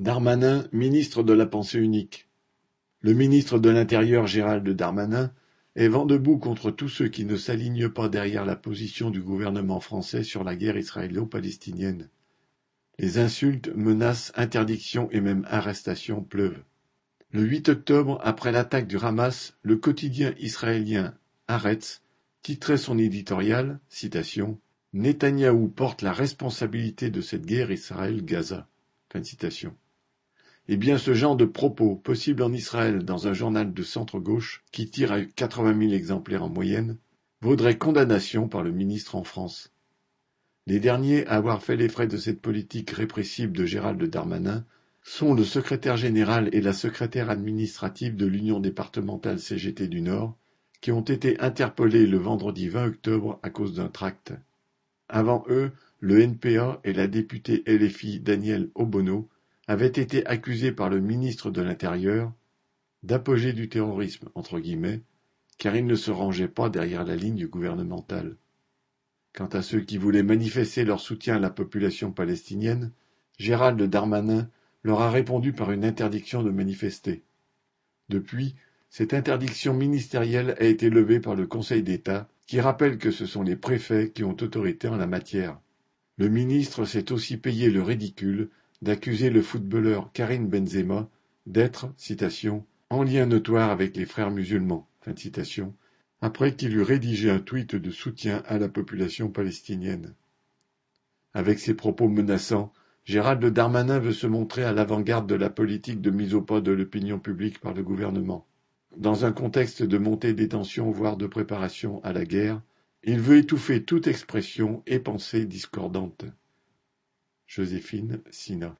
Darmanin, ministre de la Pensée unique. Le ministre de l'Intérieur Gérald Darmanin est vent debout contre tous ceux qui ne s'alignent pas derrière la position du gouvernement français sur la guerre israélo-palestinienne. Les insultes, menaces, interdictions et même arrestations pleuvent. Le 8 octobre, après l'attaque du Hamas, le quotidien israélien Haaretz titrait son éditorial, Netanyahou porte la responsabilité de cette guerre Israël-Gaza. Eh bien ce genre de propos, possible en Israël dans un journal de centre-gauche, qui tire à quatre-vingt mille exemplaires en moyenne, vaudrait condamnation par le ministre en France. Les derniers à avoir fait les frais de cette politique répressive de Gérald Darmanin sont le secrétaire général et la secrétaire administrative de l'Union départementale CGT du Nord, qui ont été interpellés le vendredi 20 octobre à cause d'un tract. Avant eux, le NPA et la députée LFI Danielle Obono avait été accusé par le ministre de l'Intérieur d'apogée du terrorisme, entre guillemets, car il ne se rangeait pas derrière la ligne gouvernementale. Quant à ceux qui voulaient manifester leur soutien à la population palestinienne, Gérald Darmanin leur a répondu par une interdiction de manifester. Depuis, cette interdiction ministérielle a été levée par le Conseil d'État, qui rappelle que ce sont les préfets qui ont autorité en la matière. Le ministre s'est aussi payé le ridicule d'accuser le footballeur Karim Benzema d'être, citation, en lien notoire avec les frères musulmans, fin citation, après qu'il eut rédigé un tweet de soutien à la population palestinienne. Avec ses propos menaçants, Gérald Darmanin veut se montrer à l'avant-garde de la politique de mise au pas de l'opinion publique par le gouvernement. Dans un contexte de montée des tensions, voire de préparation à la guerre, il veut étouffer toute expression et pensée discordante. Joséphine Sina